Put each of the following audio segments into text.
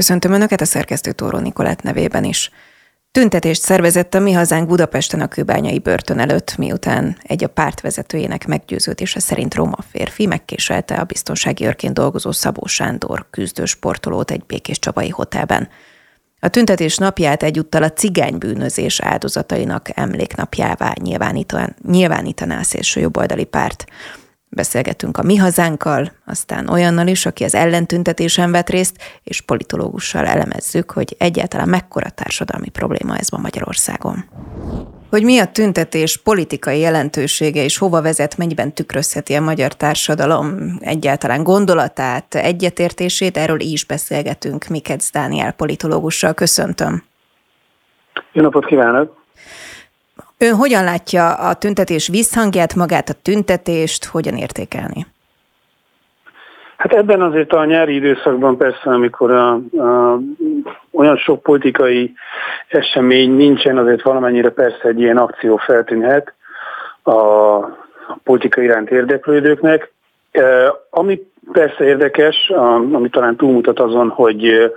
Köszöntöm Önöket a szerkesztő Tóró Nikolát nevében is. Tüntetést szervezett a Mi Hazánk Budapesten a kőbányai börtön előtt, miután egy a párt vezetőjének meggyőződése szerint roma férfi megkéselte a biztonsági őrként dolgozó Szabó Sándor küzdő sportolót egy békés csabai hotelben. A tüntetés napját egyúttal a cigánybűnözés áldozatainak emléknapjává nyilvánítaná a szélső jobboldali párt. Beszélgetünk a mi hazánkkal, aztán olyannal is, aki az ellentüntetésen vett részt, és politológussal elemezzük, hogy egyáltalán mekkora társadalmi probléma ez van Magyarországon. Hogy mi a tüntetés politikai jelentősége és hova vezet, mennyiben tükrözheti a magyar társadalom egyáltalán gondolatát, egyetértését, erről is beszélgetünk Mikec Dániel politológussal. Köszöntöm. Jó napot kívánok! Ön hogyan látja a tüntetés visszhangját, magát a tüntetést, hogyan értékelni? Hát ebben azért a nyári időszakban persze, amikor a, a, olyan sok politikai esemény nincsen, azért valamennyire persze egy ilyen akció feltűnhet a, a politika iránt érdeklődőknek. E, ami persze érdekes, a, ami talán túlmutat azon, hogy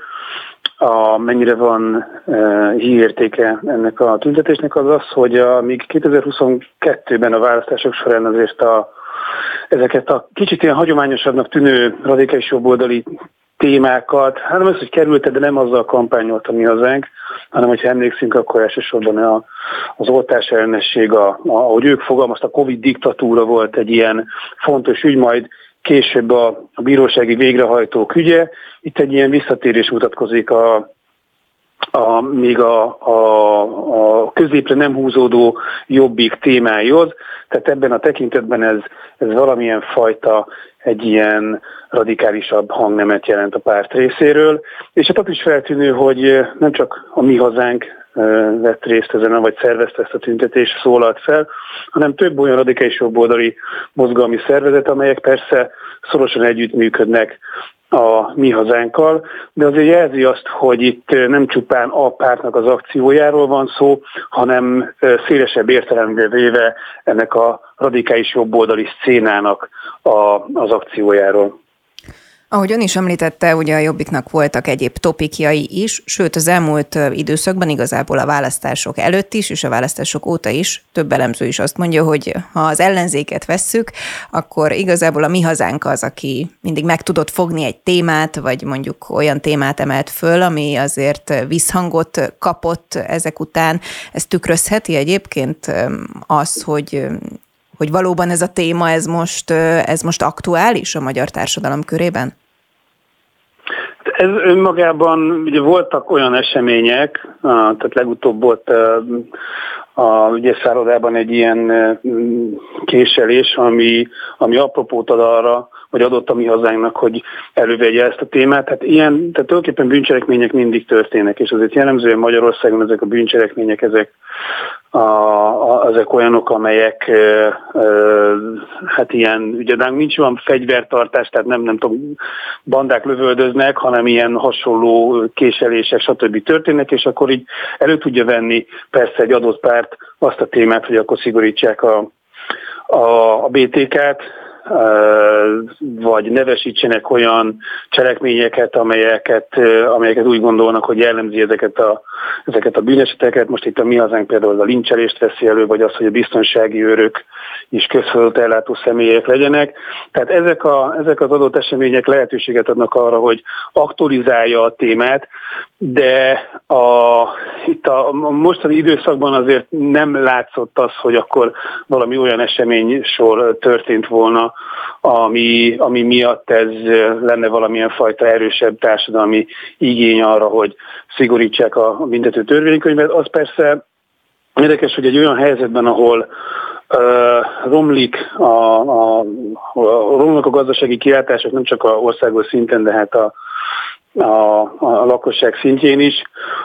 a, mennyire van e, hírértéke ennek a tüntetésnek az az, hogy a, míg 2022-ben a választások során azért a, ezeket a kicsit ilyen hagyományosabbnak tűnő radikális jobboldali témákat, hát nem az, hogy került, de nem azzal kampányolt a mi hazánk, hanem hogyha emlékszünk, akkor elsősorban a, az oltás ellenesség, a, a, ahogy ők fogalmazta, a Covid diktatúra volt egy ilyen fontos ügy, majd később a, a bírósági végrehajtók ügye. Itt egy ilyen visszatérés mutatkozik a, a, még a, a, a középre nem húzódó jobbik témához. Tehát ebben a tekintetben ez, ez valamilyen fajta egy ilyen radikálisabb hangnemet jelent a párt részéről. És hát az is feltűnő, hogy nem csak a mi hazánk vett részt ezen, vagy szervezte ezt a tüntetést, szólalt fel, hanem több olyan radikális jobboldali mozgalmi szervezet, amelyek persze szorosan együttműködnek a mi hazánkkal, de azért jelzi azt, hogy itt nem csupán a pártnak az akciójáról van szó, hanem szélesebb értelemben véve ennek a radikális jobboldali szcénának a, az akciójáról. Ahogy ön is említette, ugye a Jobbiknak voltak egyéb topikjai is, sőt az elmúlt időszakban igazából a választások előtt is, és a választások óta is több elemző is azt mondja, hogy ha az ellenzéket vesszük, akkor igazából a mi hazánk az, aki mindig meg tudott fogni egy témát, vagy mondjuk olyan témát emelt föl, ami azért visszhangot kapott ezek után. Ez tükrözheti egyébként az, hogy hogy valóban ez a téma, ez most, ez most aktuális a magyar társadalom körében? Ez önmagában ugye voltak olyan események, tehát legutóbb volt a ügyészállodában egy ilyen késelés, ami, ami apropót ad arra, vagy adott a mi hazánknak, hogy elővegye ezt a témát. Tehát ilyen, tehát tulajdonképpen bűncselekmények mindig történnek, és azért jellemzően Magyarországon ezek a bűncselekmények, ezek, a, a, ezek olyanok, amelyek e, e, hát ilyen, ugye de nincs olyan fegyvertartás, tehát nem, nem tudom, bandák lövöldöznek, hanem ilyen hasonló késelések, stb. történnek, és akkor így elő tudja venni persze egy adott párt azt a témát, hogy akkor szigorítsák a, a, a BTK-t, vagy nevesítsenek olyan cselekményeket, amelyeket, amelyeket úgy gondolnak, hogy jellemzi ezeket a, ezeket a bűneseteket. Most itt a mi hazánk például a lincselést veszi elő, vagy az, hogy a biztonsági őrök is közfölött ellátó személyek legyenek. Tehát ezek, a, ezek az adott események lehetőséget adnak arra, hogy aktualizálja a témát, de a, itt a, a mostani időszakban azért nem látszott az, hogy akkor valami olyan esemény sor történt volna, ami, ami miatt ez lenne valamilyen fajta erősebb társadalmi igény arra, hogy szigorítsák a büntető törvénykönyvet. Az persze érdekes, hogy egy olyan helyzetben, ahol uh, romlik a, a, a, romlik a gazdasági kilátások nem csak a országos szinten, de hát a, a, a lakosság szintjén is,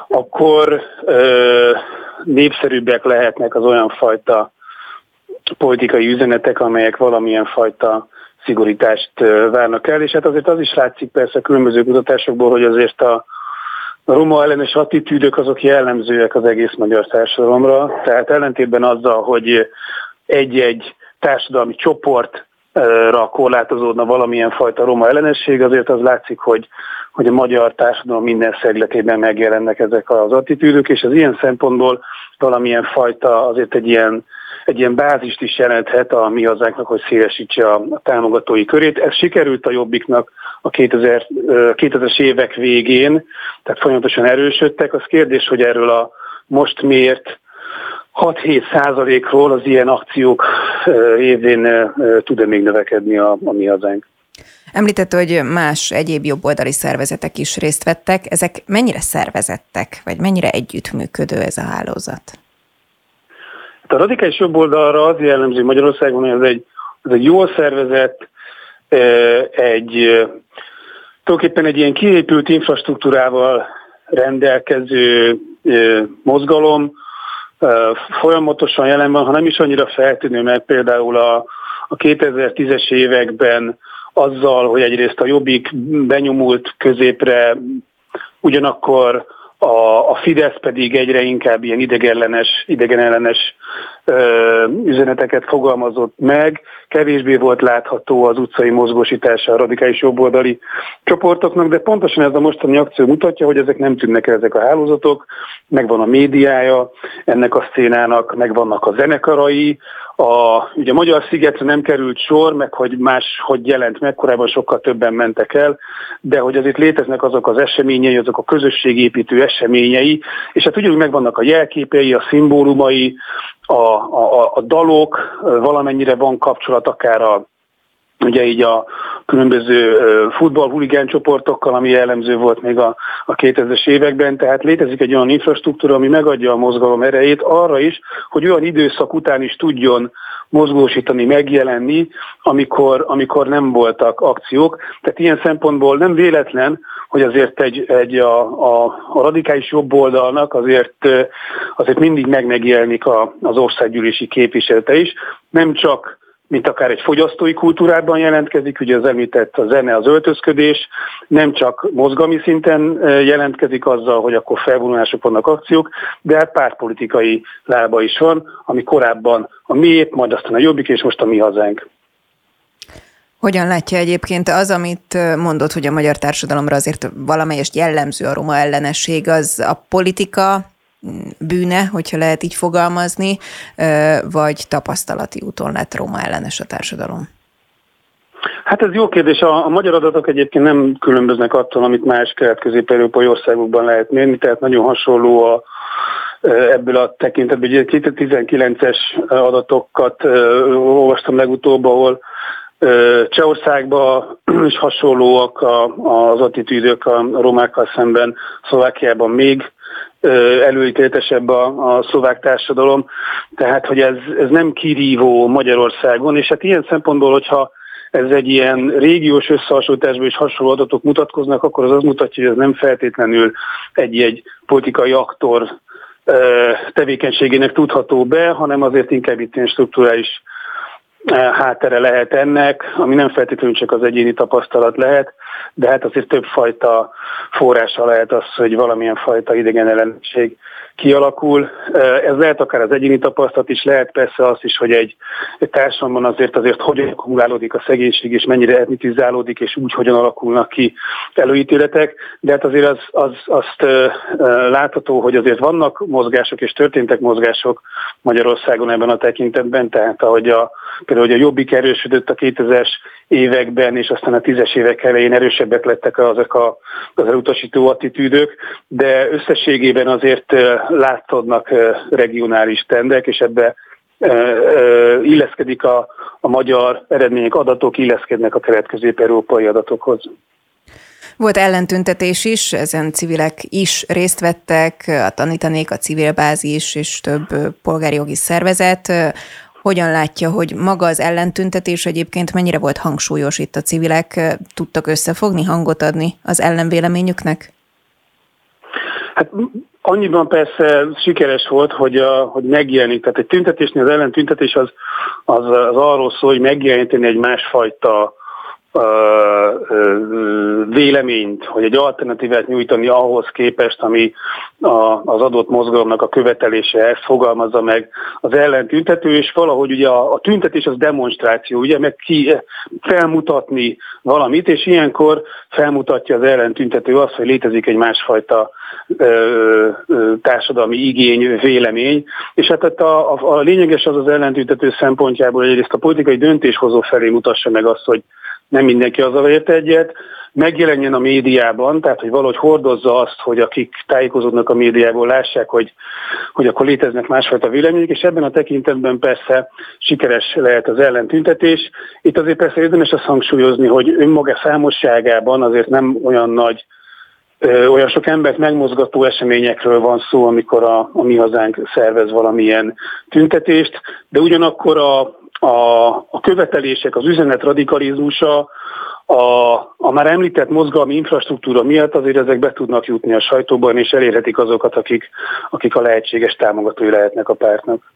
akkor uh, népszerűbbek lehetnek az olyan fajta politikai üzenetek, amelyek valamilyen fajta szigorítást várnak el, és hát azért az is látszik persze a különböző kutatásokból, hogy azért a roma ellenes attitűdök azok jellemzőek az egész magyar társadalomra, tehát ellentétben azzal, hogy egy-egy társadalmi csoport korlátozódna valamilyen fajta roma ellenesség, azért az látszik, hogy, hogy a magyar társadalom minden szegletében megjelennek ezek az attitűdök, és az ilyen szempontból valamilyen fajta azért egy ilyen, egy ilyen bázist is jelenthet a mi hazánknak, hogy szélesítse a, támogatói körét. Ez sikerült a Jobbiknak a 2000, 2000-es évek végén, tehát folyamatosan erősödtek. Az kérdés, hogy erről a most miért 6-7 százalékról az ilyen akciók évén tud-e még növekedni a, a mi hazánk. Említett, hogy más egyéb jobboldali szervezetek is részt vettek. Ezek mennyire szervezettek, vagy mennyire együttműködő ez a hálózat? Hát a radikális jobboldalra az jellemző Magyarországon, hogy ez egy, ez egy jól szervezett, egy tulajdonképpen egy ilyen kiépült infrastruktúrával rendelkező mozgalom, folyamatosan jelen van, ha nem is annyira feltűnő, mert például a, a 2010-es években azzal, hogy egyrészt a Jobbik benyomult középre, ugyanakkor a, a Fidesz pedig egyre inkább ilyen idegenellenes, idegenellenes ö, üzeneteket fogalmazott meg, kevésbé volt látható az utcai mozgósítása a radikális jobboldali csoportoknak, de pontosan ez a mostani akció mutatja, hogy ezek nem tűnnek el ezek a hálózatok, megvan a médiája ennek a szénának, megvannak a zenekarai, a, ugye Magyar Szigetre nem került sor, meg hogy más hogy jelent meg, korábban sokkal többen mentek el, de hogy azért léteznek azok az eseményei, azok a közösségépítő eseményei, és hát ugyanúgy megvannak a jelképei, a szimbólumai, a, a, a dalok, valamennyire van kapcsolat akár a ugye így a különböző futball csoportokkal, ami jellemző volt még a, a 2000-es években, tehát létezik egy olyan infrastruktúra, ami megadja a mozgalom erejét arra is, hogy olyan időszak után is tudjon mozgósítani, megjelenni, amikor, amikor nem voltak akciók. Tehát ilyen szempontból nem véletlen, hogy azért egy, egy a, a, a radikális jobb oldalnak azért, azért mindig meg megjelenik a, az országgyűlési képviselete is, nem csak mint akár egy fogyasztói kultúrában jelentkezik, ugye az említett a zene, az öltözködés, nem csak mozgalmi szinten jelentkezik azzal, hogy akkor felvonulások vannak akciók, de hát pártpolitikai lába is van, ami korábban a miép, majd aztán a jobbik, és most a mi hazánk. Hogyan látja egyébként az, amit mondott, hogy a magyar társadalomra azért valamelyest jellemző a roma ellenesség, az a politika bűne, hogyha lehet így fogalmazni, vagy tapasztalati úton lett roma ellenes a társadalom? Hát ez jó kérdés. A, a magyar adatok egyébként nem különböznek attól, amit más kelet-közép-európai országokban lehet mérni, tehát nagyon hasonló a, ebből a tekintetből. Ugye 2019-es adatokat olvastam legutóbb, ahol Csehországban is hasonlóak az attitűdök a romákkal szemben, Szlovákiában még előítéletesebb a, a szlovák társadalom, tehát hogy ez, ez nem kirívó Magyarországon, és hát ilyen szempontból, hogyha ez egy ilyen régiós összehasonlításban is hasonló adatok mutatkoznak, akkor az az mutatja, hogy ez nem feltétlenül egy-egy politikai aktor tevékenységének tudható be, hanem azért inkább itt ilyen strukturális háttere lehet ennek, ami nem feltétlenül csak az egyéni tapasztalat lehet, de hát azért többfajta forrása lehet az, hogy valamilyen fajta idegen ellenség kialakul. Ez lehet akár az egyéni tapasztalat is, lehet persze az is, hogy egy, egy társadalomban azért azért hogyan akkumulálódik a szegénység, és mennyire etnitizálódik, és úgy hogyan alakulnak ki előítéletek, de hát azért az, az, azt látható, hogy azért vannak mozgások, és történtek mozgások Magyarországon ebben a tekintetben, tehát ahogy a, például hogy a Jobbik erősödött a 2000-es években, és aztán a tízes évek elején erősebbek lettek azok a, az elutasító attitűdök, de összességében azért látszódnak regionális tendek, és ebbe illeszkedik a, a magyar eredmények, adatok illeszkednek a kelet-közép-európai adatokhoz. Volt ellentüntetés is, ezen civilek is részt vettek, a tanítanék, a civil bázis és több polgári jogi szervezet. Hogyan látja, hogy maga az ellentüntetés egyébként mennyire volt hangsúlyos itt a civilek? Tudtak összefogni, hangot adni az ellenvéleményüknek? Hát annyiban persze sikeres volt, hogy, a, hogy megjelenik. Tehát egy tüntetésnél az ellentüntetés az, az, az arról szól, hogy megjeleníteni egy másfajta véleményt, hogy egy alternatívát nyújtani ahhoz képest, ami a, az adott mozgalomnak a követelése, ezt fogalmazza meg az ellentüntető, és valahogy ugye a, a tüntetés az demonstráció, ugye meg ki felmutatni valamit, és ilyenkor felmutatja az ellentüntető azt, hogy létezik egy másfajta ö, ö, társadalmi igény, vélemény, és hát a, a, a lényeges az az ellentüntető szempontjából, hogy egyrészt a politikai döntéshozó felé mutassa meg azt, hogy nem mindenki azzal ért egyet, megjelenjen a médiában, tehát hogy valahogy hordozza azt, hogy akik tájékozódnak a médiából lássák, hogy, hogy akkor léteznek másfajta vélemények, és ebben a tekintetben persze sikeres lehet az ellentüntetés. Itt azért persze érdemes azt hangsúlyozni, hogy önmaga számosságában azért nem olyan nagy olyan sok embert megmozgató eseményekről van szó, amikor a, a mi hazánk szervez valamilyen tüntetést, de ugyanakkor a, a, a követelések, az üzenet radikalizmusa, a, a már említett mozgalmi infrastruktúra miatt azért ezek be tudnak jutni a sajtóban, és elérhetik azokat, akik, akik a lehetséges támogatói lehetnek a pártnak.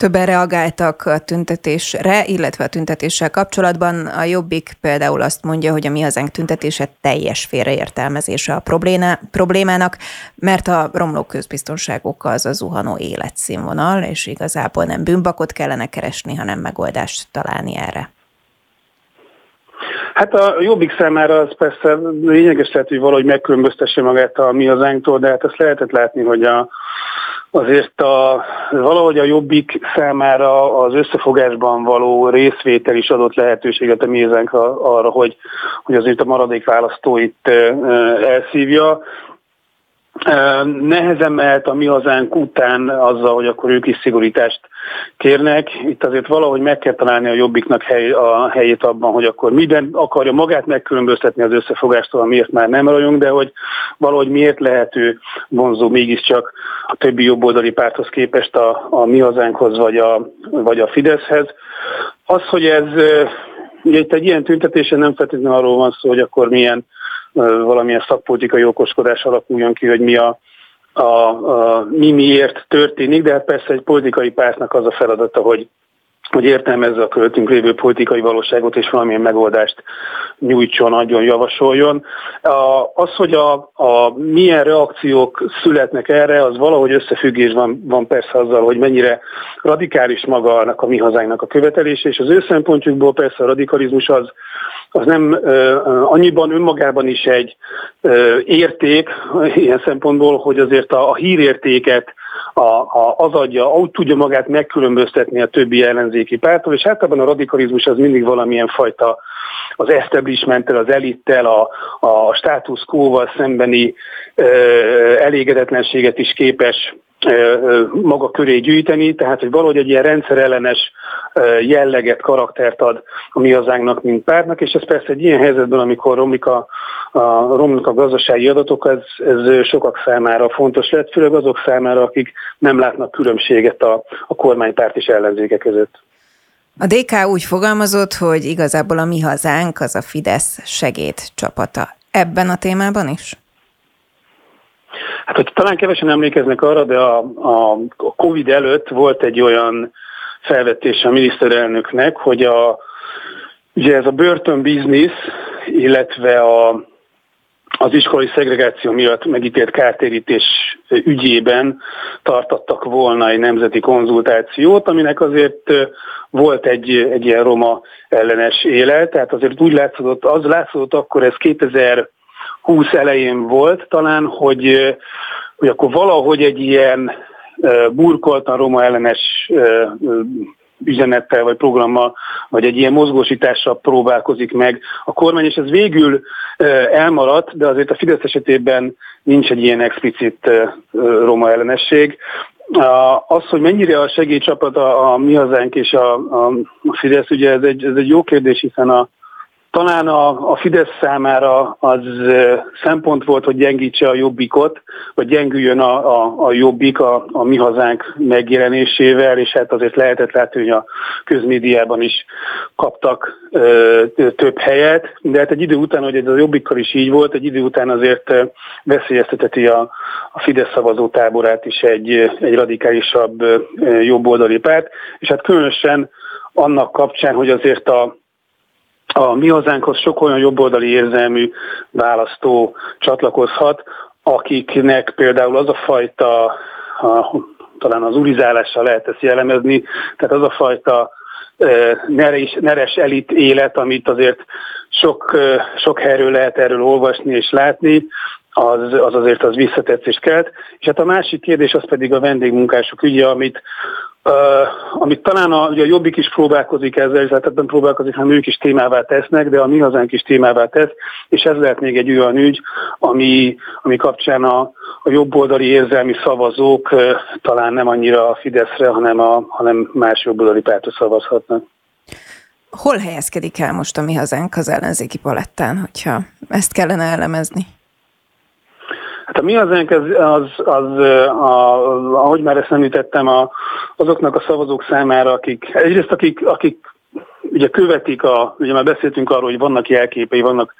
Többen reagáltak a tüntetésre, illetve a tüntetéssel kapcsolatban. A Jobbik például azt mondja, hogy a Mi Hazánk tüntetése teljes félreértelmezése a problémának, mert a romló közbiztonság oka az a zuhanó életszínvonal, és igazából nem bűnbakot kellene keresni, hanem megoldást találni erre. Hát a Jobbik számára az persze lényeges lehet, hogy valahogy megkülönböztesse magát a Mi Hazánktól, de hát azt lehetett látni, hogy a azért a, valahogy a Jobbik számára az összefogásban való részvétel is adott lehetőséget a mézenkre arra, hogy, hogy azért a maradék választóit elszívja. Nehezen mehet a mi hazánk után azzal, hogy akkor ők is szigorítást kérnek. Itt azért valahogy meg kell találni a jobbiknak hely, a helyét abban, hogy akkor miben akarja magát megkülönböztetni az összefogástól, miért már nem rajong, de hogy valahogy miért lehető vonzó mégiscsak a többi jobboldali párthoz képest a, a mi hazánkhoz vagy a, vagy a Fideszhez. Az, hogy ez ugye itt egy ilyen tüntetésen nem feltétlenül arról van szó, hogy akkor milyen valamilyen szakpolitikai okoskodás alakuljon ki, hogy mi a, a, a mi miért történik, de hát persze egy politikai pártnak az a feladata, hogy hogy értelmezze a költünk lévő politikai valóságot, és valamilyen megoldást nyújtson, adjon, javasoljon. Az, hogy a, a milyen reakciók születnek erre, az valahogy összefüggés van, van persze azzal, hogy mennyire radikális maga annak a mi hazánknak a követelése, és az ő szempontjukból persze a radikalizmus az, az nem annyiban önmagában is egy érték ilyen szempontból, hogy azért a, a hírértéket a, a, az adja, úgy tudja magát megkülönböztetni a többi ellenzéki pártól, és általában a radikalizmus az mindig valamilyen fajta az establishmenttel, az elittel, a, a status quo-val szembeni ö, elégedetlenséget is képes maga köré gyűjteni, tehát hogy valahogy egy ilyen rendszerellenes jelleget, karaktert ad a mi hazánknak, mint pártnak, és ez persze egy ilyen helyzetben, amikor romlik a, a, romlik a gazdasági adatok, ez, ez sokak számára fontos lett, főleg azok számára, akik nem látnak különbséget a, a kormánypárt és ellenzéke között. A DK úgy fogalmazott, hogy igazából a mi hazánk az a Fidesz segédcsapata. Ebben a témában is? Hát, hogy talán kevesen emlékeznek arra, de a, a Covid előtt volt egy olyan felvetés a miniszterelnöknek, hogy a, ugye ez a börtönbiznisz, illetve a, az iskolai szegregáció miatt megítélt kártérítés ügyében tartottak volna egy nemzeti konzultációt, aminek azért volt egy, egy ilyen roma ellenes élet, tehát azért úgy látszódott, az látszódott akkor ez 2000 20 elején volt talán, hogy, hogy akkor valahogy egy ilyen burkoltan roma ellenes üzenettel vagy programmal, vagy egy ilyen mozgósítással próbálkozik meg a kormány, és ez végül elmaradt, de azért a Fidesz esetében nincs egy ilyen explicit roma ellenesség. Az, hogy mennyire a segélycsapat a, a mi hazánk és a, a Fidesz, ugye ez egy, ez egy jó kérdés, hiszen a, talán a, a Fidesz számára az szempont volt, hogy gyengítse a jobbikot, vagy gyengüljön a, a, a jobbik a, a mi hazánk megjelenésével, és hát azért lehetett látni, hogy a közmédiában is kaptak ö, több helyet, de hát egy idő után, hogy ez a jobbikkal is így volt, egy idő után azért veszélyezteteti a, a Fidesz szavazó táborát is egy, egy radikálisabb jobboldali párt, és hát különösen annak kapcsán, hogy azért a a mi hazánkhoz sok olyan jobboldali érzelmű választó csatlakozhat, akiknek például az a fajta, a, talán az urizálással lehet ezt jellemezni, tehát az a fajta neres, neres elit élet, amit azért sok, sok helyről lehet erről olvasni és látni, az, az azért az visszatetszést kelt. És hát a másik kérdés az pedig a vendégmunkások ügye, amit, Uh, amit talán a, ugye a Jobbik is próbálkozik ezzel, és hát ebben próbálkozik, hanem ők is témává tesznek, de a mi hazánk is témává tesz, és ez lehet még egy olyan ügy, ami, ami kapcsán a, a jobboldali érzelmi szavazók uh, talán nem annyira a Fideszre, hanem, a, hanem más jobboldali pártra szavazhatnak. Hol helyezkedik el most a mi hazánk az ellenzéki palettán, hogyha ezt kellene elemezni? Hát a mi hazánk az, az, az a, ahogy már ezt említettem, a, azoknak a szavazók számára, akik egyrészt akik, akik ugye követik, a, ugye már beszéltünk arról, hogy vannak jelképei, vannak,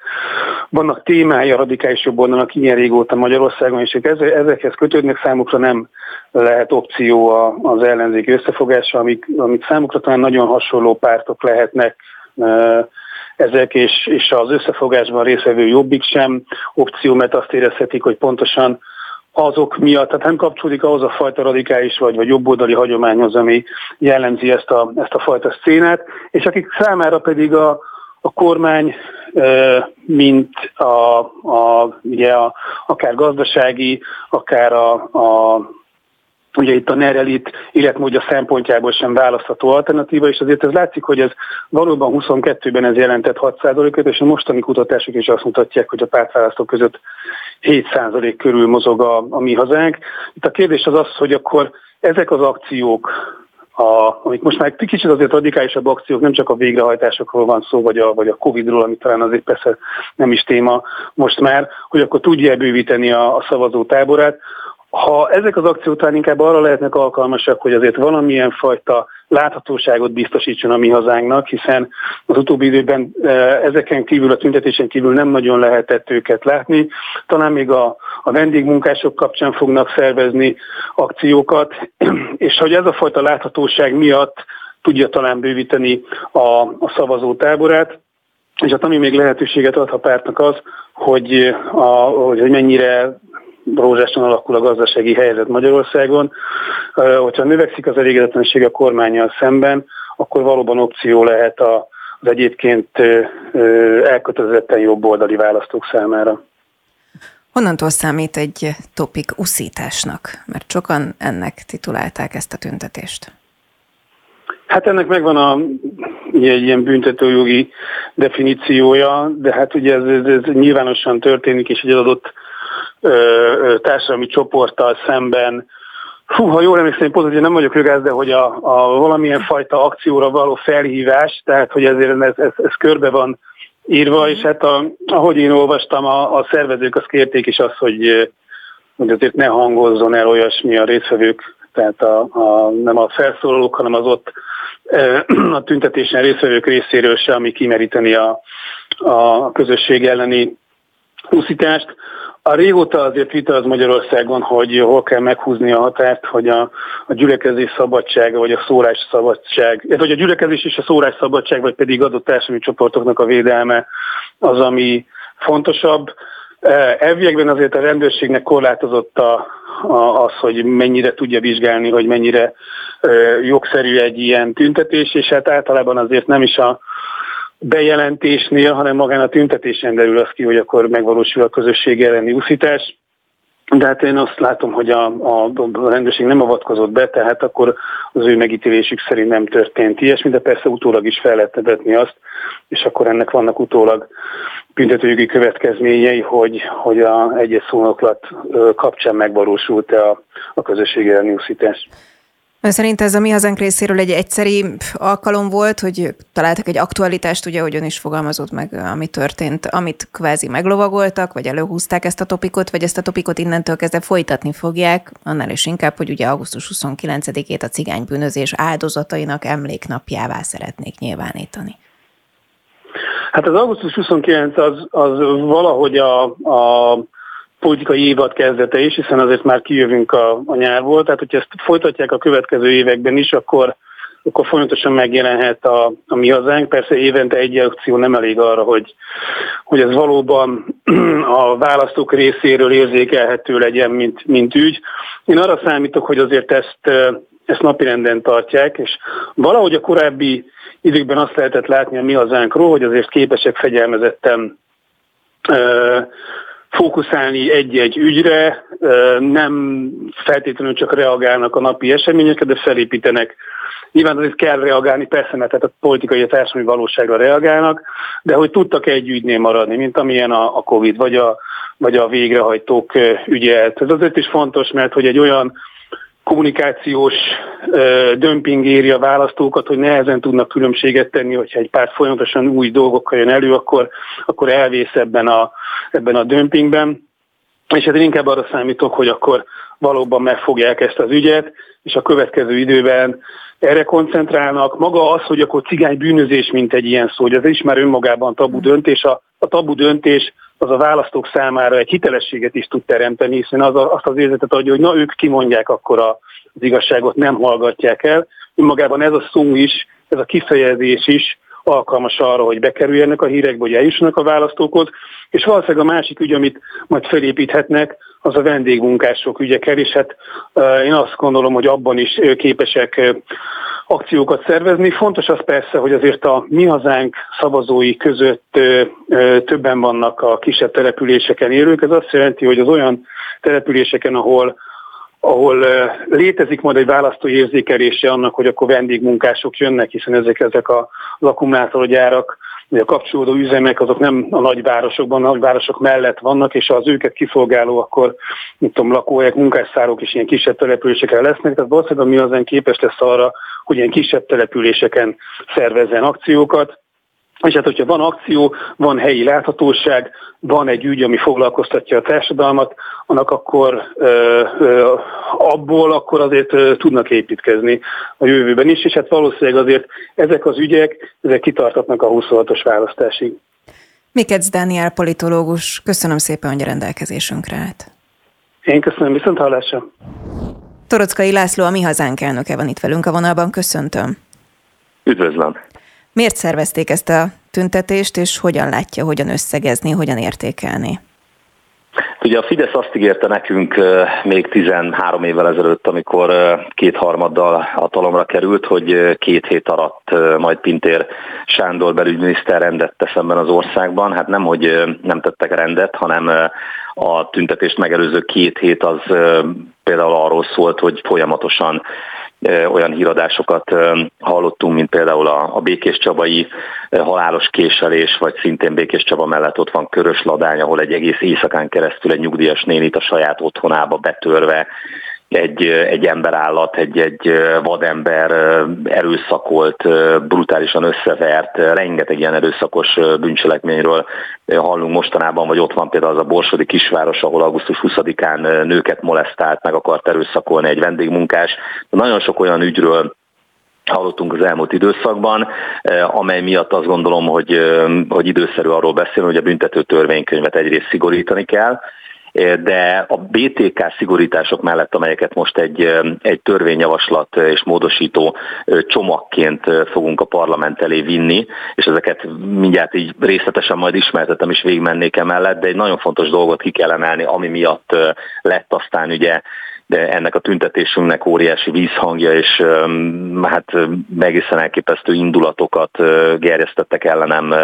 vannak témái a radikális jobb oldalnak ilyen régóta Magyarországon, és ezekhez kötődnek számukra nem lehet opció az ellenzéki összefogása, amik, amik számukra talán nagyon hasonló pártok lehetnek, ezek, és, és az összefogásban részvevő jobbik sem opció, mert azt érezhetik, hogy pontosan azok miatt, tehát nem kapcsolódik ahhoz a fajta radikális vagy, vagy jobboldali hagyományhoz, ami jellemzi ezt a, ezt a fajta szcénát, és akik számára pedig a, a kormány, mint a, a, ugye a, akár gazdasági, akár a, a ugye itt a Nerelit életmódja szempontjából sem választható alternatíva, és azért ez látszik, hogy ez valóban 22-ben ez jelentett 6%-ot, és a mostani kutatások is azt mutatják, hogy a pártválasztók között 7% körül mozog a, a mi hazánk. Itt a kérdés az az, hogy akkor ezek az akciók, a, amik most már kicsit azért radikálisabb akciók, nem csak a végrehajtásokról van szó, vagy a, vagy a Covid-ról, ami talán azért persze nem is téma most már, hogy akkor tudja bővíteni a, a szavazó táborát, ha ezek az akciók talán inkább arra lehetnek alkalmasak, hogy azért valamilyen fajta láthatóságot biztosítson a mi hazánknak, hiszen az utóbbi időben e, ezeken kívül, a tüntetésen kívül nem nagyon lehetett őket látni. Talán még a, a vendégmunkások kapcsán fognak szervezni akciókat, és hogy ez a fajta láthatóság miatt tudja talán bővíteni a, a szavazó táborát. És hát ami még lehetőséget ad a pártnak az, hogy, a, hogy mennyire rózsásan alakul a gazdasági helyzet Magyarországon. Hogyha növekszik az elégedetlenség a kormányjal szemben, akkor valóban opció lehet az egyébként elkötelezetten jobb oldali választók számára. Honnantól számít egy topik uszításnak? Mert sokan ennek titulálták ezt a tüntetést. Hát ennek megvan a, egy ilyen büntetőjogi definíciója, de hát ugye ez, ez, ez nyilvánosan történik, és egy adott társadalmi csoporttal szemben Hú, ha jól emlékszem, pozitív nem vagyok jogász, de hogy a, a valamilyen fajta akcióra való felhívás, tehát hogy ezért ez, ez, ez körbe van írva, és hát a, ahogy én olvastam, a, a szervezők azt kérték is azt, hogy, hogy azért ne hangozzon el olyasmi a részvevők, tehát a, a, nem a felszólalók, hanem az ott a tüntetésen részvevők részéről se, ami kimeríteni a, a közösség elleni úszítást. A régóta azért vita az Magyarországon, hogy hol kell meghúzni a határt, hogy a, a gyülekezés szabadsága, vagy a szórás szabadság, ez hogy a gyülekezés és a szórás szabadság, vagy pedig adott társadalmi csoportoknak a védelme az, ami fontosabb. E, elviekben azért a rendőrségnek korlátozott a, a, az, hogy mennyire tudja vizsgálni, hogy mennyire e, jogszerű egy ilyen tüntetés, és hát általában azért nem is a bejelentésnél, hanem magán a tüntetésen derül az ki, hogy akkor megvalósul a közösség elleni úszítás. De hát én azt látom, hogy a, a, rendőrség nem avatkozott be, tehát akkor az ő megítélésük szerint nem történt ilyesmi, de persze utólag is fel lehet vetni azt, és akkor ennek vannak utólag büntetőjogi következményei, hogy, hogy a egyes szónoklat kapcsán megvalósult-e a, a közösség elleni úszítás. Ön szerint ez a mi hazánk részéről egy egyszeri alkalom volt, hogy találtak egy aktualitást, ugye, hogy ön is fogalmazott meg, ami történt, amit kvázi meglovagoltak, vagy előhúzták ezt a topikot, vagy ezt a topikot innentől kezdve folytatni fogják, annál is inkább, hogy ugye augusztus 29-ét a cigánybűnözés áldozatainak emléknapjává szeretnék nyilvánítani. Hát az augusztus 29 az, az valahogy a, a politikai évad kezdete is, hiszen azért már kijövünk a, a nyárból, tehát hogyha ezt folytatják a következő években is, akkor akkor folyamatosan megjelenhet a, a mi hazánk. Persze évente egy akció nem elég arra, hogy, hogy ez valóban a választók részéről érzékelhető legyen, mint, mint ügy. Én arra számítok, hogy azért ezt, ezt napirenden tartják, és valahogy a korábbi időkben azt lehetett látni a mi hazánkról, hogy azért képesek fegyelmezetten fókuszálni egy-egy ügyre, nem feltétlenül csak reagálnak a napi eseményekre, de felépítenek. Nyilván azért kell reagálni, persze, mert tehát a politikai, a társadalmi valóságra reagálnak, de hogy tudtak egy ügynél maradni, mint amilyen a, Covid, vagy a, vagy a végrehajtók ügye. Ez azért is fontos, mert hogy egy olyan kommunikációs ö, dömping éri a választókat, hogy nehezen tudnak különbséget tenni, hogyha egy pár folyamatosan új dolgokkal jön elő, akkor, akkor elvész ebben a, ebben a dömpingben. És hát én inkább arra számítok, hogy akkor valóban megfogják ezt az ügyet, és a következő időben erre koncentrálnak. Maga az, hogy akkor cigány bűnözés, mint egy ilyen szó, hogy ez is már önmagában tabu döntés. A, a tabu döntés az a választók számára egy hitelességet is tud teremteni, hiszen az a, azt az érzetet adja, hogy na ők kimondják akkor a, az igazságot, nem hallgatják el. Önmagában ez a szó is, ez a kifejezés is alkalmas arra, hogy bekerüljenek a hírekbe, hogy eljussanak a választókhoz, és valószínűleg a másik ügy, amit majd felépíthetnek, az a vendégmunkások ügyekkel, és hát én azt gondolom, hogy abban is képesek akciókat szervezni. Fontos az persze, hogy azért a mi hazánk szavazói között többen vannak a kisebb településeken élők. Ez azt jelenti, hogy az olyan településeken, ahol ahol létezik majd egy választói érzékelése annak, hogy akkor vendégmunkások jönnek, hiszen ezek, ezek az akkumulátorgyárak, vagy a kapcsolódó üzemek azok nem a nagyvárosokban, a nagyvárosok mellett vannak, és az őket kiszolgáló akkor, mit tudom, lakóhelyek, munkásszárok is ilyen kisebb településeken lesznek, tehát valószínűleg mi azon képes lesz arra, hogy ilyen kisebb településeken szervezzen akciókat, és hát, hogyha van akció, van helyi láthatóság, van egy ügy, ami foglalkoztatja a társadalmat, annak akkor ö, ö, abból akkor azért ö, tudnak építkezni a jövőben is, és hát valószínűleg azért ezek az ügyek, ezek kitartatnak a 26-os választásig. Mikec Dániel politológus, köszönöm szépen, hogy a rendelkezésünkre állt. Én köszönöm, viszont hallásra. Torockai László, a Mi Hazánk elnöke van itt velünk a vonalban, köszöntöm. Üdvözlöm. Miért szervezték ezt a tüntetést, és hogyan látja, hogyan összegezni, hogyan értékelni? Ugye a Fidesz azt ígérte nekünk még 13 évvel ezelőtt, amikor kétharmaddal hatalomra került, hogy két hét alatt majd Pintér Sándor belügyminiszter rendet tesz ebben az országban. Hát nem, hogy nem tettek rendet, hanem a tüntetést megelőző két hét az például arról szólt, hogy folyamatosan olyan híradásokat hallottunk, mint például a, a Békés Csabai halálos késelés, vagy szintén Békés Csaba mellett ott van Körös Ladány, ahol egy egész éjszakán keresztül egy nyugdíjas nénit a saját otthonába betörve egy, egy emberállat, egy, egy vadember erőszakolt, brutálisan összevert, rengeteg ilyen erőszakos bűncselekményről hallunk mostanában, vagy ott van például az a Borsodi kisváros, ahol augusztus 20-án nőket molesztált, meg akart erőszakolni egy vendégmunkás. Nagyon sok olyan ügyről hallottunk az elmúlt időszakban, amely miatt azt gondolom, hogy, hogy időszerű arról beszélni, hogy a büntető törvénykönyvet egyrészt szigorítani kell, de a BTK szigorítások mellett, amelyeket most egy, egy törvényjavaslat és módosító csomagként fogunk a parlament elé vinni, és ezeket mindjárt így részletesen majd ismertetem és végigmennék emellett, de egy nagyon fontos dolgot ki kell emelni, ami miatt lett aztán ugye ennek a tüntetésünknek óriási vízhangja, és hát egészen elképesztő indulatokat gerjesztettek ellenem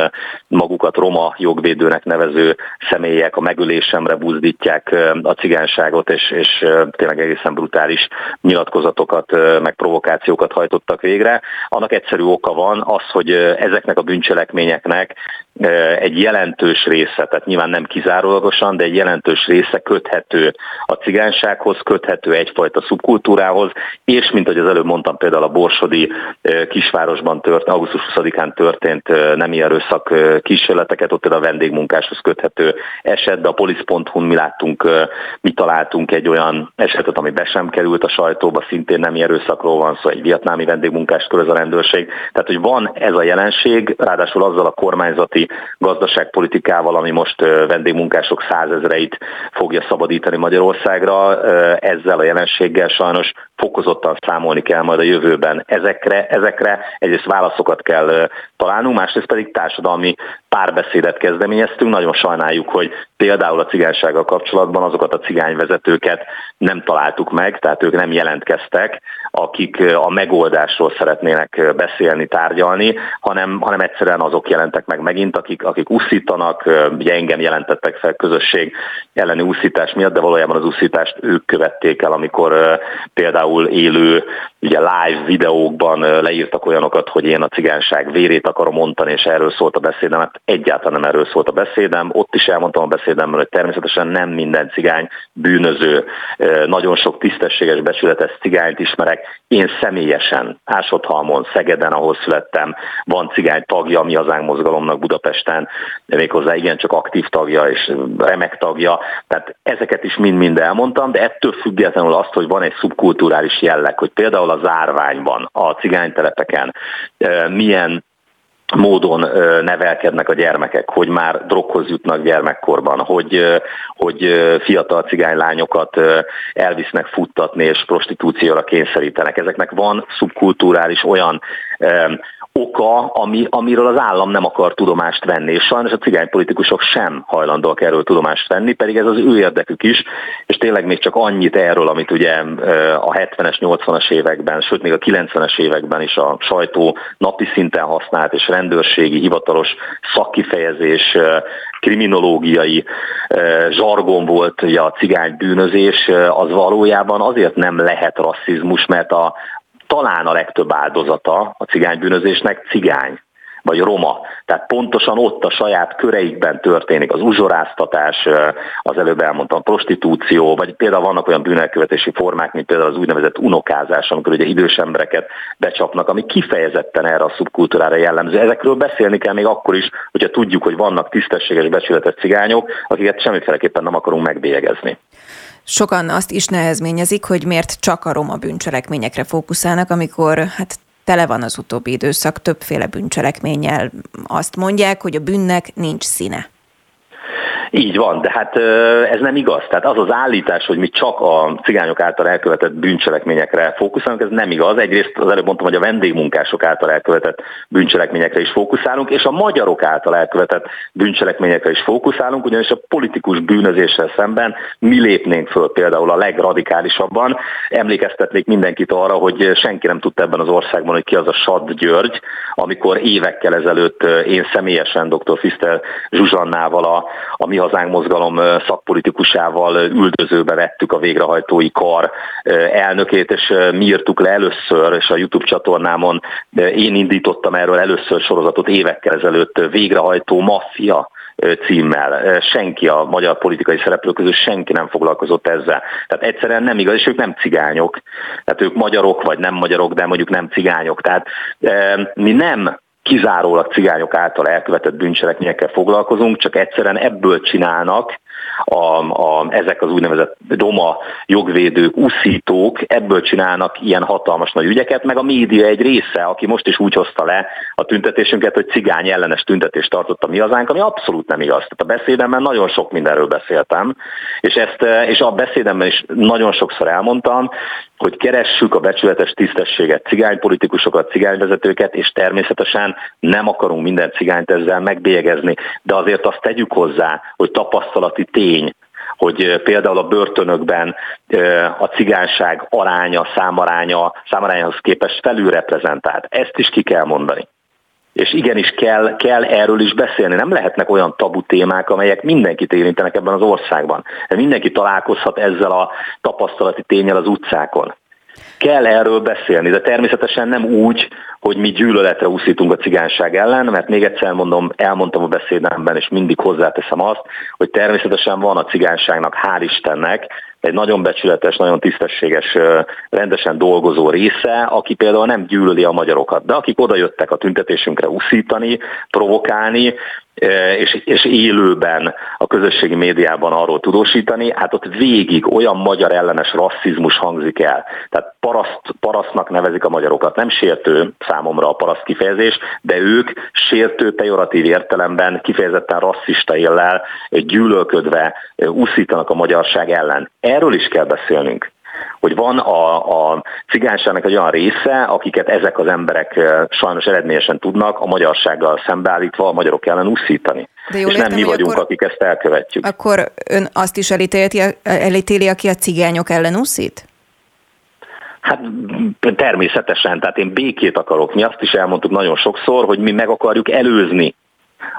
magukat roma jogvédőnek nevező személyek, a megölésemre buzdítják a cigányságot, és, és tényleg egészen brutális nyilatkozatokat, meg provokációkat hajtottak végre. Annak egyszerű oka van az, hogy ezeknek a bűncselekményeknek egy jelentős része, tehát nyilván nem kizárólagosan, de egy jelentős része köthető a cigánysághoz, köthető egyfajta szubkultúrához, és mint ahogy az előbb mondtam, például a Borsodi kisvárosban tört, augusztus 20-án történt nem erőszak kísérleteket, ott például a vendégmunkáshoz köthető eset, de a polisz.hu-n mi láttunk, mi találtunk egy olyan esetet, ami be sem került a sajtóba, szintén nem erőszakról van szó, egy vietnámi vendégmunkás köröz a rendőrség. Tehát, hogy van ez a jelenség, ráadásul azzal a kormányzati gazdaságpolitikával, ami most vendégmunkások százezreit fogja szabadítani Magyarországra, ezzel a jelenséggel sajnos fokozottan számolni kell majd a jövőben. Ezekre, ezekre egyrészt válaszokat kell találnunk, másrészt pedig társadalmi párbeszédet kezdeményeztünk. Nagyon sajnáljuk, hogy például a cigánysággal kapcsolatban azokat a cigányvezetőket nem találtuk meg, tehát ők nem jelentkeztek, akik a megoldásról szeretnének beszélni, tárgyalni, hanem, hanem egyszerűen azok jelentek meg megint, akik, akik uszítanak, ugye engem jelentettek fel közösség elleni uszítás miatt, de valójában az uszítást ők követték el, amikor például élő, ugye live videókban leírtak olyanokat, hogy én a cigányság vérét akarom mondani, és erről szólt a beszédem, hát egyáltalán nem erről szólt a beszédem. Ott is elmondtam a beszédemben, hogy természetesen nem minden cigány bűnöző. Nagyon sok tisztességes, becsületes cigányt ismerek. Én személyesen Ásodhalmon, Szegeden, ahol születtem, van cigány tagja mi hazánk mozgalomnak Budapesten, de méghozzá igencsak aktív tagja és remek tagja. Tehát ezeket is mind-mind elmondtam, de ettől függetlenül azt, hogy van egy szubkulturális jelleg, hogy például a zárványban, a cigánytelepeken milyen módon nevelkednek a gyermekek, hogy már droghoz jutnak gyermekkorban, hogy, hogy fiatal cigánylányokat elvisznek futtatni és prostitúcióra kényszerítenek. Ezeknek van szubkulturális olyan oka, ami, amiről az állam nem akar tudomást venni, és sajnos a cigánypolitikusok sem hajlandóak erről tudomást venni, pedig ez az ő érdekük is, és tényleg még csak annyit erről, amit ugye a 70-es, 80-as években, sőt még a 90-es években is a sajtó napi szinten használt, és rendőrségi, hivatalos szakkifejezés, kriminológiai zsargon volt ugye a cigány bűnözés, az valójában azért nem lehet rasszizmus, mert a, talán a legtöbb áldozata a cigánybűnözésnek cigány vagy roma. Tehát pontosan ott a saját köreikben történik az uzsoráztatás, az előbb elmondtam prostitúció, vagy például vannak olyan bűnelkövetési formák, mint például az úgynevezett unokázás, amikor ugye idős embereket becsapnak, ami kifejezetten erre a szubkultúrára jellemző. Ezekről beszélni kell még akkor is, hogyha tudjuk, hogy vannak tisztességes, becsületes cigányok, akiket semmiféleképpen nem akarunk megbélyegezni. Sokan azt is nehezményezik, hogy miért csak a roma bűncselekményekre fókuszálnak, amikor hát tele van az utóbbi időszak többféle bűncselekménnyel. Azt mondják, hogy a bűnnek nincs színe. Így van, de hát ez nem igaz. Tehát az az állítás, hogy mi csak a cigányok által elkövetett bűncselekményekre fókuszálunk, ez nem igaz. Egyrészt az előbb mondtam, hogy a vendégmunkások által elkövetett bűncselekményekre is fókuszálunk, és a magyarok által elkövetett bűncselekményekre is fókuszálunk, ugyanis a politikus bűnözéssel szemben mi lépnénk föl például a legradikálisabban. Emlékeztetnék mindenkit arra, hogy senki nem tudta ebben az országban, hogy ki az a Sad György, amikor évekkel ezelőtt én személyesen dr. Fiszter Zsuzsannával a, a mi hazánk mozgalom szakpolitikusával üldözőbe vettük a végrehajtói kar elnökét, és mi írtuk le először, és a YouTube csatornámon én indítottam erről először sorozatot évekkel ezelőtt, végrehajtó maffia címmel. Senki a magyar politikai szereplők közül senki nem foglalkozott ezzel. Tehát egyszerűen nem igaz, és ők nem cigányok. Tehát ők magyarok, vagy nem magyarok, de mondjuk nem cigányok. Tehát mi nem kizárólag cigányok által elkövetett bűncselekményekkel foglalkozunk, csak egyszerűen ebből csinálnak a, a, ezek az úgynevezett doma jogvédők, uszítók, ebből csinálnak ilyen hatalmas nagy ügyeket, meg a média egy része, aki most is úgy hozta le a tüntetésünket, hogy cigány ellenes tüntetést tartott a mi hazánk, ami abszolút nem igaz. Tehát a beszédemben nagyon sok mindenről beszéltem, és, ezt, és a beszédemben is nagyon sokszor elmondtam, hogy keressük a becsületes tisztességet, cigánypolitikusokat, cigányvezetőket, és természetesen nem akarunk minden cigányt ezzel megbélyegezni, de azért azt tegyük hozzá, hogy tapasztalati tény, hogy például a börtönökben a cigányság aránya, számaránya, számarányhoz képest felülreprezentált. Ezt is ki kell mondani. És igenis kell, kell erről is beszélni. Nem lehetnek olyan tabu témák, amelyek mindenkit érintenek ebben az országban. Mindenki találkozhat ezzel a tapasztalati tényel az utcákon. Kell erről beszélni, de természetesen nem úgy, hogy mi gyűlöletre úszítunk a cigányság ellen, mert még egyszer mondom, elmondtam a beszédemben, és mindig hozzáteszem azt, hogy természetesen van a cigányságnak, hál' Istennek, egy nagyon becsületes, nagyon tisztességes, rendesen dolgozó része, aki például nem gyűlöli a magyarokat, de akik odajöttek a tüntetésünkre uszítani, provokálni, és, és élőben a közösségi médiában arról tudósítani, hát ott végig olyan magyar ellenes rasszizmus hangzik el. Tehát paraszt, parasztnak nevezik a magyarokat. Nem sértő számomra a paraszt kifejezés, de ők sértő, pejoratív értelemben kifejezetten rasszista éllel, gyűlölködve úszítanak a magyarság ellen. Erről is kell beszélnünk hogy van a, a cigányságnak egy olyan része, akiket ezek az emberek sajnos eredményesen tudnak a magyarsággal szembeállítva a magyarok ellen úszítani. De jól És értem, nem mi vagyunk, akkor, akik ezt elkövetjük. Akkor ön azt is elítéli, elítéli aki a cigányok ellen úszít? Hát természetesen, tehát én békét akarok. Mi azt is elmondtuk nagyon sokszor, hogy mi meg akarjuk előzni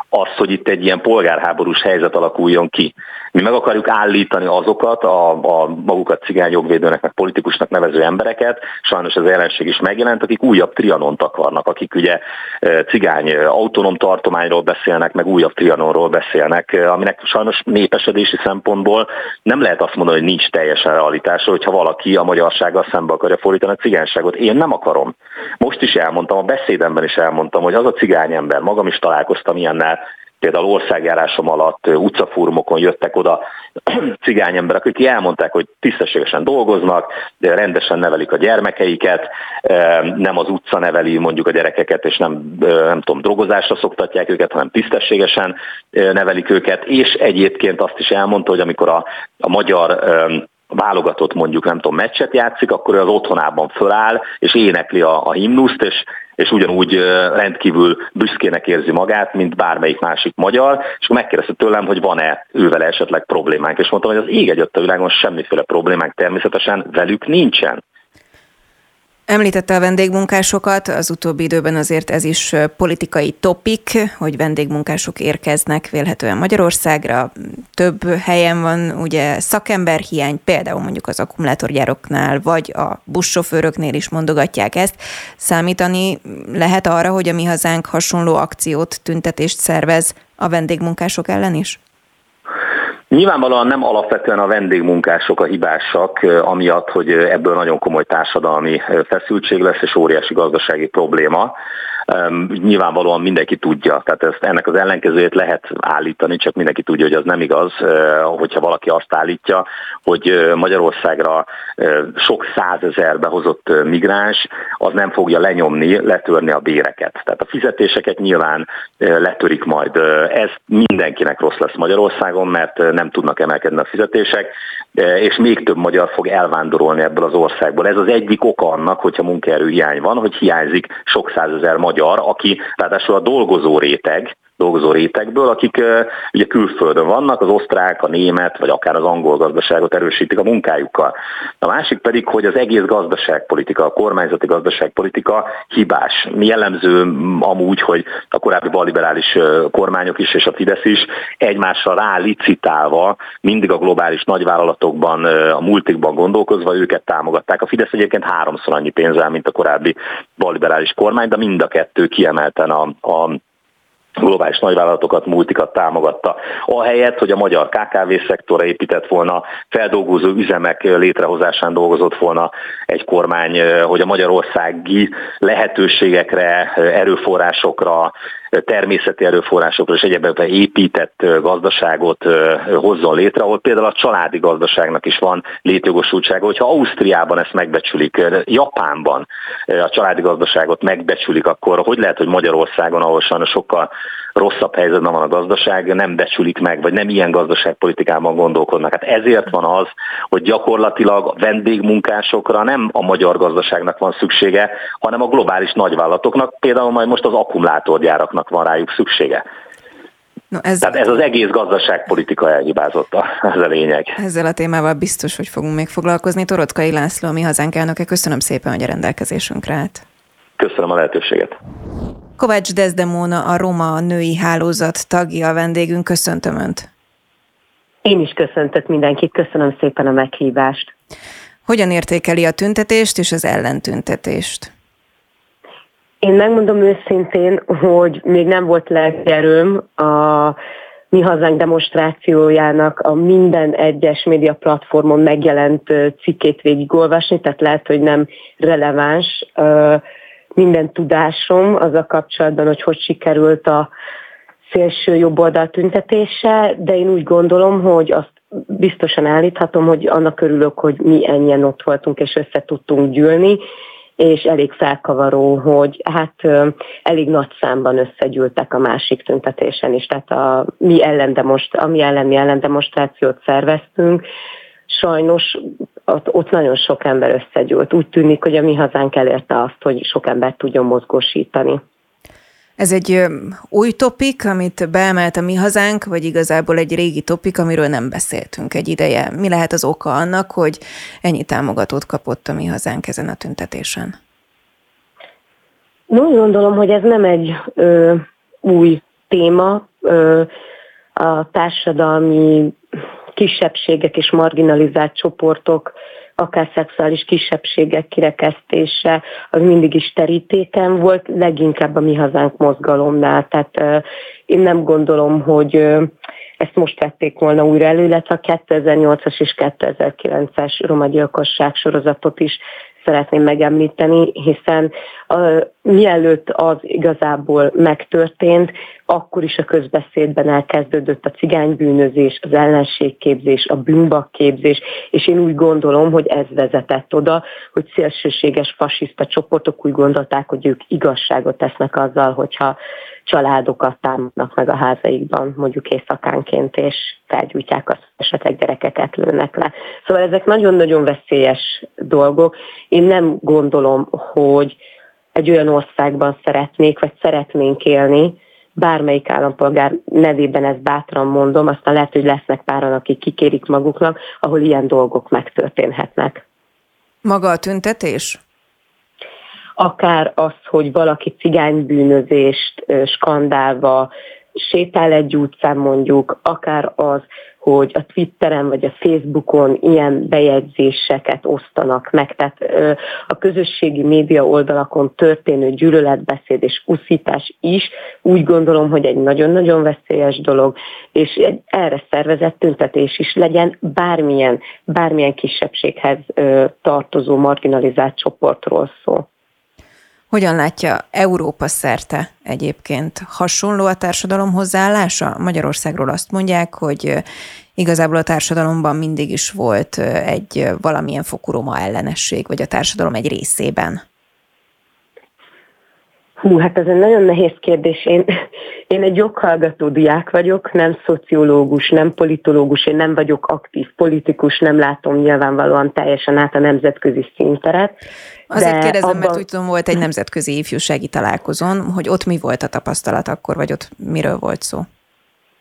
az, hogy itt egy ilyen polgárháborús helyzet alakuljon ki. Mi meg akarjuk állítani azokat, a, a magukat cigányjogvédőnek, meg politikusnak nevező embereket, sajnos az ellenség is megjelent, akik újabb trianont akarnak, akik ugye e, cigány autonóm tartományról beszélnek, meg újabb trianonról beszélnek, e, aminek sajnos népesedési szempontból nem lehet azt mondani, hogy nincs teljesen realitása, hogyha valaki a magyarsággal szembe akarja fordítani a cigányságot. Én nem akarom. Most is elmondtam, a beszédemben is elmondtam, hogy az a cigány ember, magam is találkoztam ilyennel, például országjárásom alatt utcafórumokon jöttek oda cigány emberek, akik elmondták, hogy tisztességesen dolgoznak, de rendesen nevelik a gyermekeiket, nem az utca neveli mondjuk a gyerekeket, és nem, nem tudom, drogozásra szoktatják őket, hanem tisztességesen nevelik őket, és egyébként azt is elmondta, hogy amikor a, a magyar válogatott mondjuk, nem tudom, meccset játszik, akkor ő az otthonában föláll, és énekli a, a himnuszt, és és ugyanúgy rendkívül büszkének érzi magát, mint bármelyik másik magyar, és megkérdezte tőlem, hogy van-e ővel esetleg problémánk, és mondtam, hogy az ég egy a világon semmiféle problémánk természetesen velük nincsen. Említette a vendégmunkásokat, az utóbbi időben azért ez is politikai topik, hogy vendégmunkások érkeznek vélhetően Magyarországra. Több helyen van ugye szakemberhiány, például mondjuk az akkumulátorgyároknál, vagy a buszsofőröknél is mondogatják ezt. Számítani lehet arra, hogy a mi hazánk hasonló akciót, tüntetést szervez a vendégmunkások ellen is? Nyilvánvalóan nem alapvetően a vendégmunkások a hibásak, amiatt, hogy ebből nagyon komoly társadalmi feszültség lesz és óriási gazdasági probléma nyilvánvalóan mindenki tudja, tehát ezt, ennek az ellenkezőjét lehet állítani, csak mindenki tudja, hogy az nem igaz, hogyha valaki azt állítja, hogy Magyarországra sok százezer behozott migráns, az nem fogja lenyomni, letörni a béreket. Tehát a fizetéseket nyilván letörik majd. Ez mindenkinek rossz lesz Magyarországon, mert nem tudnak emelkedni a fizetések, és még több magyar fog elvándorolni ebből az országból. Ez az egyik oka annak, hogyha munkaerő hiány van, hogy hiányzik sok százezer magyar magyar, aki ráadásul a dolgozó réteg, dolgozó rétegből, akik ugye külföldön vannak, az osztrák, a német, vagy akár az angol gazdaságot erősítik a munkájukkal. A másik pedig, hogy az egész gazdaságpolitika, a kormányzati gazdaságpolitika hibás. Jellemző amúgy, hogy a korábbi balliberális kormányok is és a Fidesz is egymásra rálicitálva mindig a globális nagyvállalatokban, a multikban gondolkozva őket támogatták. A Fidesz egyébként háromszor annyi pénzzel, mint a korábbi balliberális kormány, de mind a kettő kiemelten a, a globális nagyvállalatokat, multikat támogatta. Ahelyett, hogy a magyar KKV-szektorra épített volna, feldolgozó üzemek létrehozásán dolgozott volna egy kormány, hogy a magyarországi lehetőségekre, erőforrásokra, természeti erőforrásokra és egyebekre épített gazdaságot hozzon létre, ahol például a családi gazdaságnak is van létjogosultsága. Hogyha Ausztriában ezt megbecsülik, Japánban a családi gazdaságot megbecsülik, akkor hogy lehet, hogy Magyarországon, ahol sajnos sokkal rosszabb helyzetben van a gazdaság, nem becsülik meg, vagy nem ilyen gazdaságpolitikában gondolkodnak. Hát ezért van az, hogy gyakorlatilag a vendégmunkásokra nem a magyar gazdaságnak van szüksége, hanem a globális nagyvállalatoknak, például majd most az akkumulátorgyáraknak van rájuk szüksége. No, ez... Tehát ez az egész gazdaságpolitika elhibázott, ez a lényeg. Ezzel a témával biztos, hogy fogunk még foglalkozni. Torotkai László, mi hazánk elnöke, köszönöm szépen, hogy a rendelkezésünkre állt. Köszönöm a lehetőséget. Kovács Dezdemóna, a Roma Női Hálózat tagja a vendégünk. Köszöntöm Önt. Én is köszöntök mindenkit, köszönöm szépen a meghívást. Hogyan értékeli a tüntetést és az ellentüntetést? Én megmondom őszintén, hogy még nem volt lelkerőm a mi hazánk demonstrációjának a minden egyes média platformon megjelent cikkét végigolvasni, tehát lehet, hogy nem releváns minden tudásom az a kapcsolatban, hogy hogy sikerült a szélső jobb oldal tüntetése, de én úgy gondolom, hogy azt biztosan állíthatom, hogy annak örülök, hogy mi ennyien ott voltunk és össze tudtunk gyűlni, és elég felkavaró, hogy hát elég nagy számban összegyűltek a másik tüntetésen is, tehát a mi ellendemonst, ami ellen mi ellendemonstrációt szerveztünk, sajnos ott, ott nagyon sok ember összegyűlt. Úgy tűnik, hogy a mi hazánk elérte azt, hogy sok embert tudjon mozgósítani. Ez egy új topik, amit beemelt a mi hazánk, vagy igazából egy régi topik, amiről nem beszéltünk egy ideje. Mi lehet az oka annak, hogy ennyi támogatót kapott a mi hazánk ezen a tüntetésen? No, gondolom, hogy ez nem egy ö, új téma. Ö, a társadalmi kisebbségek és marginalizált csoportok akár szexuális kisebbségek kirekesztése, az mindig is terítéken volt, leginkább a mi hazánk mozgalomnál. Tehát én nem gondolom, hogy ezt most vették volna újra elő, illetve a 2008-as és 2009-es roma gyilkosság sorozatot is szeretném megemlíteni, hiszen mielőtt az igazából megtörtént, akkor is a közbeszédben elkezdődött a cigánybűnözés, az ellenségképzés, a bűnbakképzés, és én úgy gondolom, hogy ez vezetett oda, hogy szélsőséges fasiszta csoportok úgy gondolták, hogy ők igazságot tesznek azzal, hogyha családokat támadnak meg a házaikban, mondjuk éjszakánként, és felgyújtják azt, esetleg gyerekeket lőnek le. Szóval ezek nagyon-nagyon veszélyes dolgok. Én nem gondolom, hogy egy olyan országban szeretnék, vagy szeretnénk élni, bármelyik állampolgár nevében ezt bátran mondom, aztán lehet, hogy lesznek páran, akik kikérik maguknak, ahol ilyen dolgok megtörténhetnek. Maga a tüntetés? Akár az, hogy valaki cigánybűnözést skandálva sétál egy utcán mondjuk, akár az, hogy a Twitteren vagy a Facebookon ilyen bejegyzéseket osztanak meg. Tehát a közösségi média oldalakon történő gyűlöletbeszéd és uszítás is úgy gondolom, hogy egy nagyon-nagyon veszélyes dolog, és egy erre szervezett tüntetés is legyen bármilyen, bármilyen kisebbséghez tartozó marginalizált csoportról szó. Hogyan látja Európa szerte egyébként? Hasonló a társadalom hozzáállása? Magyarországról azt mondják, hogy igazából a társadalomban mindig is volt egy valamilyen fokú roma ellenesség, vagy a társadalom egy részében. Hú, hát ez egy nagyon nehéz kérdés. Én, én egy joghallgató diák vagyok, nem szociológus, nem politológus, én nem vagyok aktív politikus, nem látom nyilvánvalóan teljesen át a nemzetközi színteret. Azért kérdezem, abban... mert úgy tudom, volt egy nemzetközi ifjúsági találkozón, hogy ott mi volt a tapasztalat akkor, vagy ott miről volt szó?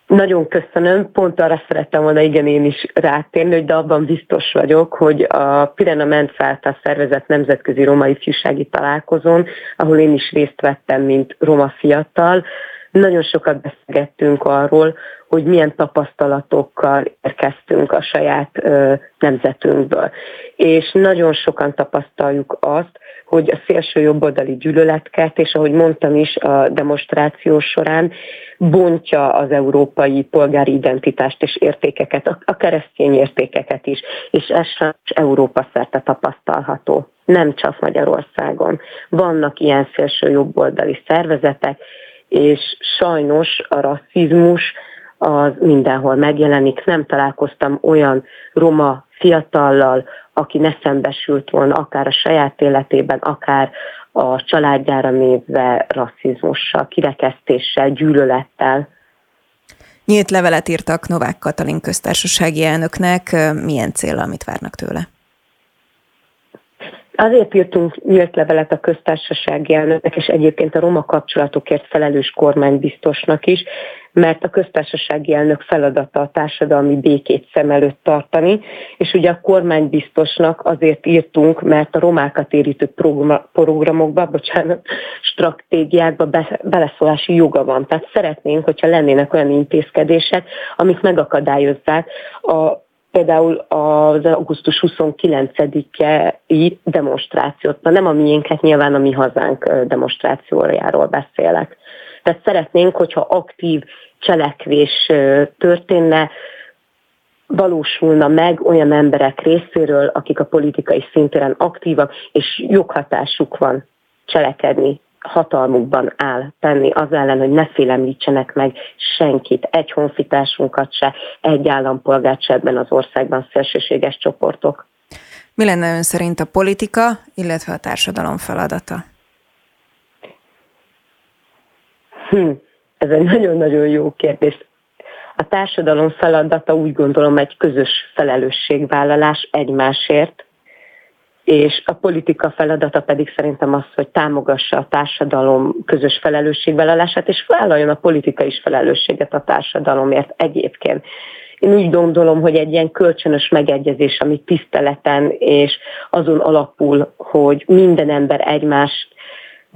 Nagyon köszönöm, pont arra szerettem volna igen én is rátérni, hogy de abban biztos vagyok, hogy a Pirena Ment által szervezett nemzetközi roma ifjúsági találkozón, ahol én is részt vettem, mint roma fiatal, nagyon sokat beszélgettünk arról, hogy milyen tapasztalatokkal érkeztünk a saját ö, nemzetünkből. És nagyon sokan tapasztaljuk azt, hogy a szélső jobboldali gyűlöletket, és ahogy mondtam is a demonstráció során, bontja az európai polgári identitást és értékeket, a keresztény értékeket is, és ez sem Európa szerte tapasztalható, nem csak Magyarországon. Vannak ilyen szélső jobboldali szervezetek, és sajnos a rasszizmus az mindenhol megjelenik. Nem találkoztam olyan roma fiatallal, aki ne szembesült volna akár a saját életében, akár a családjára nézve rasszizmussal, kirekesztéssel, gyűlölettel. Nyílt levelet írtak Novák Katalin köztársasági elnöknek. Milyen cél, amit várnak tőle? Azért írtunk nyílt levelet a köztársasági elnöknek, és egyébként a roma kapcsolatokért felelős kormánybiztosnak is, mert a köztársasági elnök feladata a társadalmi békét szem előtt tartani, és ugye a kormánybiztosnak azért írtunk, mert a romákat érítő programokba, bocsánat, stratégiákba beleszólási joga van. Tehát szeretnénk, hogyha lennének olyan intézkedések, amik megakadályozzák a például az augusztus 29-i demonstrációt, na nem a miénket, nyilván a mi hazánk demonstrációjáról beszélek. Tehát szeretnénk, hogyha aktív cselekvés történne, valósulna meg olyan emberek részéről, akik a politikai szintéren aktívak, és joghatásuk van cselekedni hatalmukban áll tenni az ellen, hogy ne félemlítsenek meg senkit, egy honfitársunkat se, egy állampolgárt se ebben az országban szélsőséges csoportok. Mi lenne ön szerint a politika, illetve a társadalom feladata? Hm, ez egy nagyon-nagyon jó kérdés. A társadalom feladata úgy gondolom egy közös felelősségvállalás egymásért, és a politika feladata pedig szerintem az, hogy támogassa a társadalom közös felelősségvállalását, és vállaljon a politika is felelősséget a társadalomért egyébként. Én úgy gondolom, hogy egy ilyen kölcsönös megegyezés, ami tiszteleten és azon alapul, hogy minden ember egymást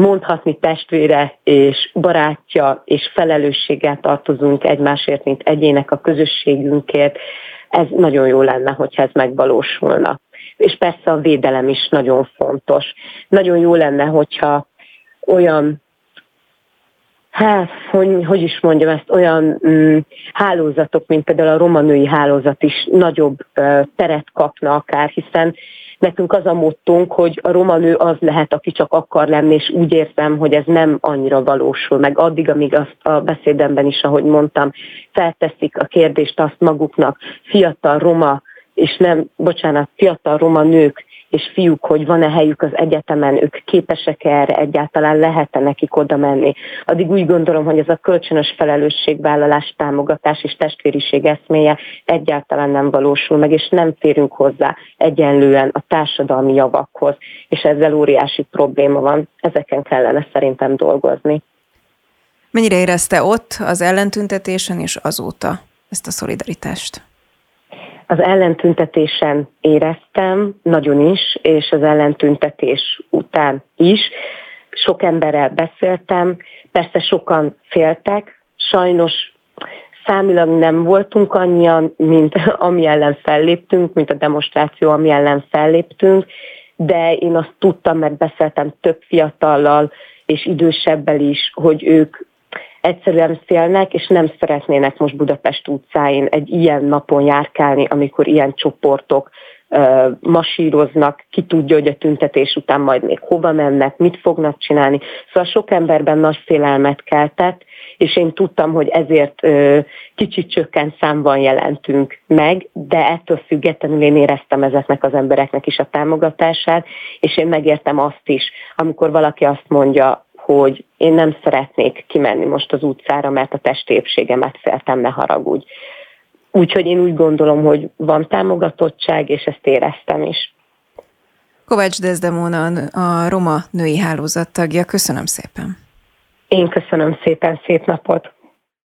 mondhatni testvére és barátja és felelősséggel tartozunk egymásért, mint egyének a közösségünkért, ez nagyon jó lenne, hogyha ez megvalósulna. És persze a védelem is nagyon fontos. Nagyon jó lenne, hogyha olyan hát, hogy, hogy is mondjam ezt, olyan mm, hálózatok, mint például a roma női hálózat is nagyobb uh, teret kapna akár, hiszen nekünk az a mottunk, hogy a roma nő az lehet, aki csak akar lenni, és úgy érzem, hogy ez nem annyira valósul meg. Addig, amíg azt a beszédemben is, ahogy mondtam, felteszik a kérdést azt maguknak, fiatal roma, és nem, bocsánat, fiatal roma nők és fiúk, hogy van-e helyük az egyetemen, ők képesek erre, egyáltalán lehet-e nekik oda menni. Addig úgy gondolom, hogy ez a kölcsönös felelősségvállalás, támogatás és testvériség eszméje egyáltalán nem valósul meg, és nem férünk hozzá egyenlően a társadalmi javakhoz, és ezzel óriási probléma van. Ezeken kellene szerintem dolgozni. Mennyire érezte ott az ellentüntetésen és azóta ezt a szolidaritást? Az ellentüntetésen éreztem nagyon is, és az ellentüntetés után is. Sok emberrel beszéltem, persze sokan féltek, sajnos számilag nem voltunk annyian, mint ami ellen felléptünk, mint a demonstráció, ami ellen felléptünk, de én azt tudtam, mert beszéltem több fiatallal és idősebbel is, hogy ők egyszerűen félnek, és nem szeretnének most Budapest utcáin egy ilyen napon járkálni, amikor ilyen csoportok masíroznak, ki tudja, hogy a tüntetés után majd még hova mennek, mit fognak csinálni. Szóval sok emberben nagy félelmet keltett, és én tudtam, hogy ezért ö, kicsit csökkent számban jelentünk meg, de ettől függetlenül én éreztem ezeknek az embereknek is a támogatását, és én megértem azt is, amikor valaki azt mondja, hogy én nem szeretnék kimenni most az utcára, mert a testépségemet féltem, ne haragudj. Úgyhogy én úgy gondolom, hogy van támogatottság, és ezt éreztem is. Kovács Dezdemona, a Roma Női Hálózat tagja. Köszönöm szépen. Én köszönöm szépen, szép napot!